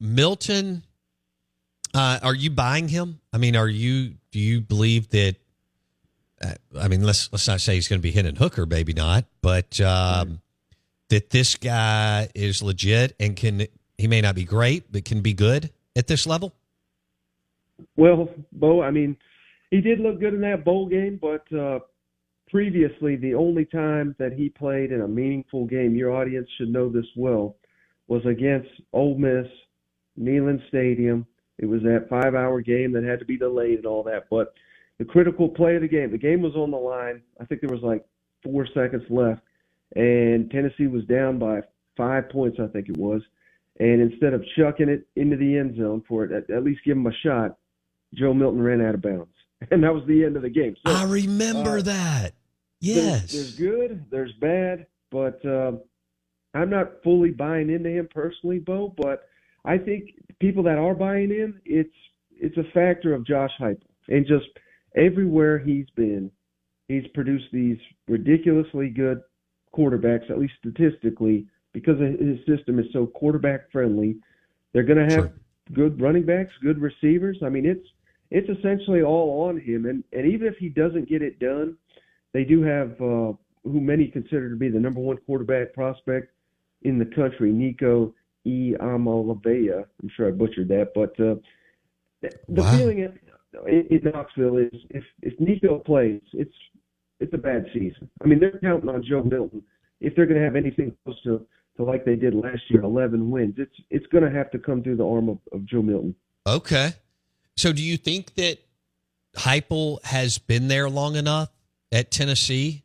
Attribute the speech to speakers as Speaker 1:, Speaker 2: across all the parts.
Speaker 1: Milton, uh, are you buying him? I mean, are you? Do you believe that? Uh, I mean, let's let's not say he's going to be Hendon Hooker, maybe not, but um, that this guy is legit and can. He may not be great, but can be good at this level.
Speaker 2: Well, Bo, I mean, he did look good in that bowl game, but uh, previously, the only time that he played in a meaningful game, your audience should know this well, was against Ole Miss, Neyland Stadium. It was that five-hour game that had to be delayed and all that. But the critical play of the game, the game was on the line. I think there was like four seconds left, and Tennessee was down by five points, I think it was. And instead of chucking it into the end zone for it, at, at least give him a shot, Joe Milton ran out of bounds, and that was the end of the game.
Speaker 1: So, I remember uh, that. Yes.
Speaker 2: There's, there's, good, there's bad, but uh, I'm not fully buying into him personally, Bo. But I think people that are buying in, it's it's a factor of Josh Heupel, and just everywhere he's been, he's produced these ridiculously good quarterbacks, at least statistically, because his system is so quarterback friendly. They're going to have sure. good running backs, good receivers. I mean, it's it's essentially all on him, and and even if he doesn't get it done they do have uh, who many consider to be the number one quarterback prospect in the country, Nico I'm sure I butchered that, but uh, the wow. feeling in, in Knoxville is if if Nico plays, it's it's a bad season. I mean, they're counting on Joe Milton if they're going to have anything close to, to like they did last year, 11 wins. It's it's going to have to come through the arm of, of Joe Milton.
Speaker 1: Okay, so do you think that Heupel has been there long enough at Tennessee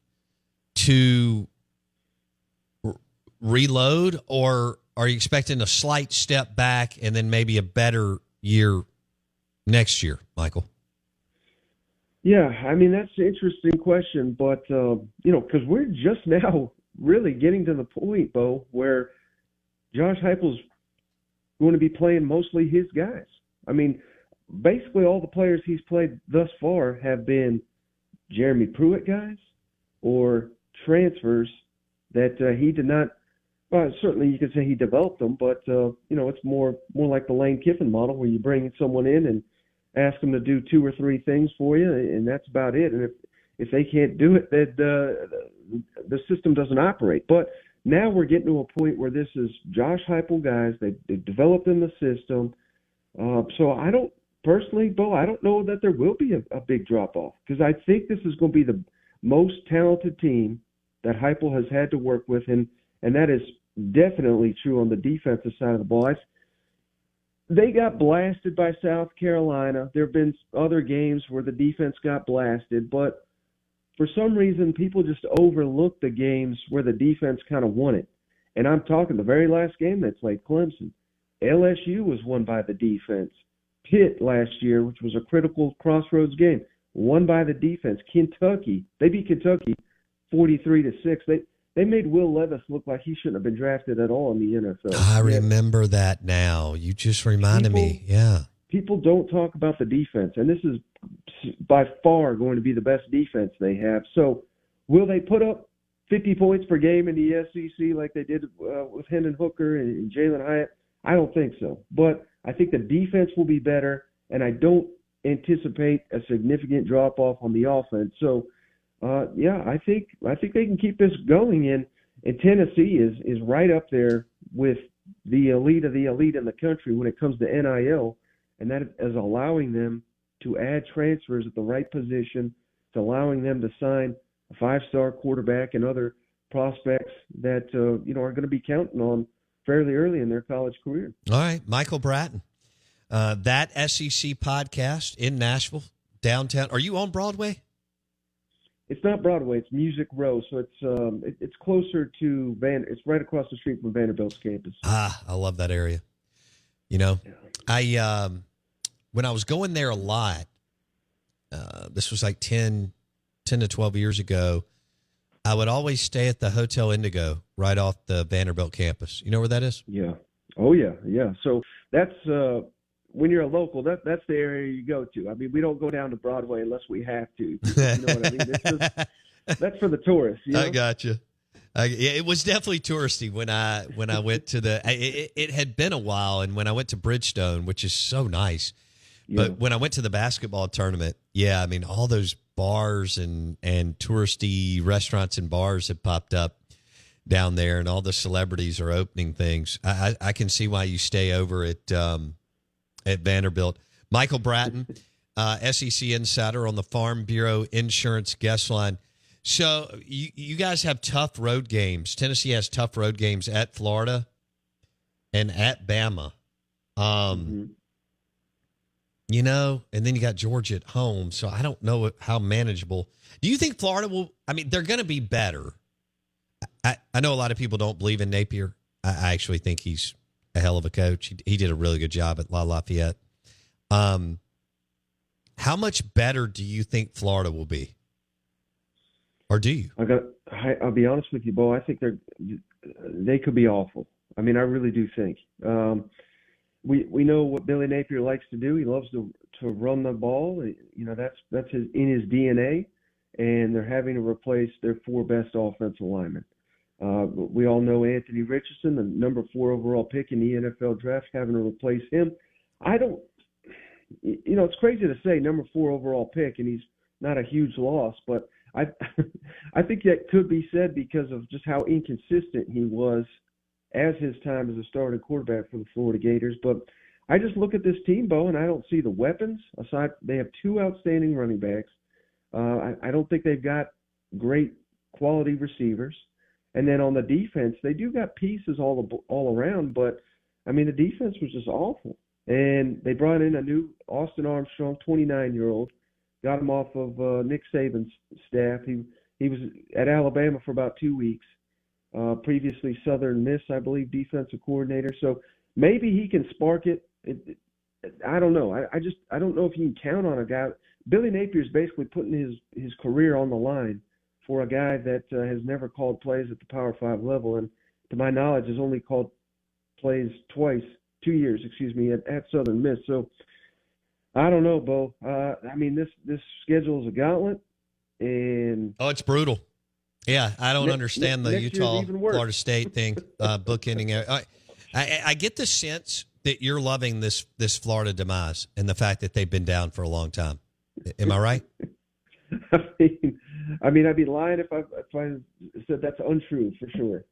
Speaker 1: to reload, or are you expecting a slight step back and then maybe a better year next year, Michael?
Speaker 2: Yeah, I mean that's an interesting question, but uh, you know, because we're just now really getting to the point, Bo, where Josh Heupel's going to be playing mostly his guys. I mean, basically all the players he's played thus far have been Jeremy Pruitt guys or transfers that uh, he did not. Well, certainly you could say he developed them, but uh, you know it's more more like the Lane Kiffin model where you bring someone in and ask them to do two or three things for you, and that's about it. And if if they can't do it, then uh, the system doesn't operate. But now we're getting to a point where this is Josh Heupel guys. They they developed in the system. Uh, so I don't personally, Bo, I don't know that there will be a, a big drop off because I think this is going to be the most talented team that Heupel has had to work with, and and that is definitely true on the defensive side of the ball. They got blasted by South Carolina. There have been other games where the defense got blasted, but for some reason, people just overlook the games where the defense kind of won it. And I'm talking the very last game they played Clemson. LSU was won by the defense. Pitt last year, which was a critical crossroads game, won by the defense. Kentucky, they beat Kentucky 43 to 6. They they made Will Levis look like he shouldn't have been drafted at all in the NFL.
Speaker 1: I remember that now. You just reminded people, me. Yeah.
Speaker 2: People don't talk about the defense, and this is by far going to be the best defense they have. So, will they put up 50 points per game in the SEC like they did uh, with Hendon Hooker and, and Jalin Hyatt? I don't think so. But I think the defense will be better, and I don't anticipate a significant drop off on the offense. So, uh, yeah, I think I think they can keep this going. And and Tennessee is is right up there with the elite of the elite in the country when it comes to NIL, and that is allowing them to add transfers at the right position. It's allowing them to sign a five-star quarterback and other prospects that uh, you know are going to be counting on fairly early in their college career.
Speaker 1: All right, Michael Bratton, uh, that SEC podcast in Nashville, downtown. Are you on Broadway?
Speaker 2: It's not Broadway. It's Music Row, so it's um, it, it's closer to Van. It's right across the street from Vanderbilt's campus.
Speaker 1: Ah, I love that area. You know, yeah. I um, when I was going there a lot. Uh, this was like 10, 10 to twelve years ago. I would always stay at the Hotel Indigo right off the Vanderbilt campus. You know where that is?
Speaker 2: Yeah. Oh yeah, yeah. So that's uh when you're a local, that that's the area you go to. I mean, we don't go down to Broadway unless we have to. You know what I mean? Is, that's for the tourists. You know?
Speaker 1: I got you. Uh, it was definitely touristy when I when I went to the. It, it, had been a while, and when I went to Bridgestone, which is so nice, yeah. but when I went to the basketball tournament, yeah, I mean all those bars and and touristy restaurants and bars have popped up down there, and all the celebrities are opening things. I, I, I can see why you stay over at um, at Vanderbilt. Michael Bratton, uh, SEC insider on the Farm Bureau Insurance guest line. So you you guys have tough road games. Tennessee has tough road games at Florida and at Bama. Um, mm-hmm. You know, and then you got Georgia at home. So I don't know how manageable. Do you think Florida will? I mean, they're going to be better I, I know a lot of people don't believe in Napier. I, I actually think he's a hell of a coach. He, he did a really good job at La Lafayette. Um, how much better do you think Florida will be, or do you?
Speaker 2: I got. I, I'll be honest with you, Bo. I think they're they could be awful. I mean, I really do think. Um, we we know what Billy Napier likes to do. He loves to to run the ball. You know, that's that's his in his DNA. And they're having to replace their four best offensive linemen. Uh, we all know Anthony Richardson, the number four overall pick in the NFL draft, having to replace him. I don't, you know, it's crazy to say number four overall pick, and he's not a huge loss, but I, I think that could be said because of just how inconsistent he was as his time as a starting quarterback for the Florida Gators. But I just look at this team, Bo, and I don't see the weapons aside. They have two outstanding running backs. Uh, I, I don't think they've got great quality receivers. And then on the defense, they do got pieces all all around, but I mean the defense was just awful. And they brought in a new Austin Armstrong, 29 year old, got him off of uh, Nick Saban's staff. He he was at Alabama for about two weeks. Uh, previously Southern Miss, I believe, defensive coordinator. So maybe he can spark it. it, it I don't know. I, I just I don't know if you can count on a guy. Billy Napier is basically putting his his career on the line for a guy that uh, has never called plays at the Power Five level, and to my knowledge, has only called plays twice, two years, excuse me, at, at Southern Miss. So I don't know, Bo. Uh, I mean, this this schedule is a gauntlet, and
Speaker 1: oh, it's brutal. Yeah, I don't understand the Utah Florida State thing, uh, bookending. I, I, I get the sense that you're loving this this Florida demise and the fact that they've been down for a long time. Am I right?
Speaker 2: I mean, I mean, I'd be lying if I if I said that's untrue for sure.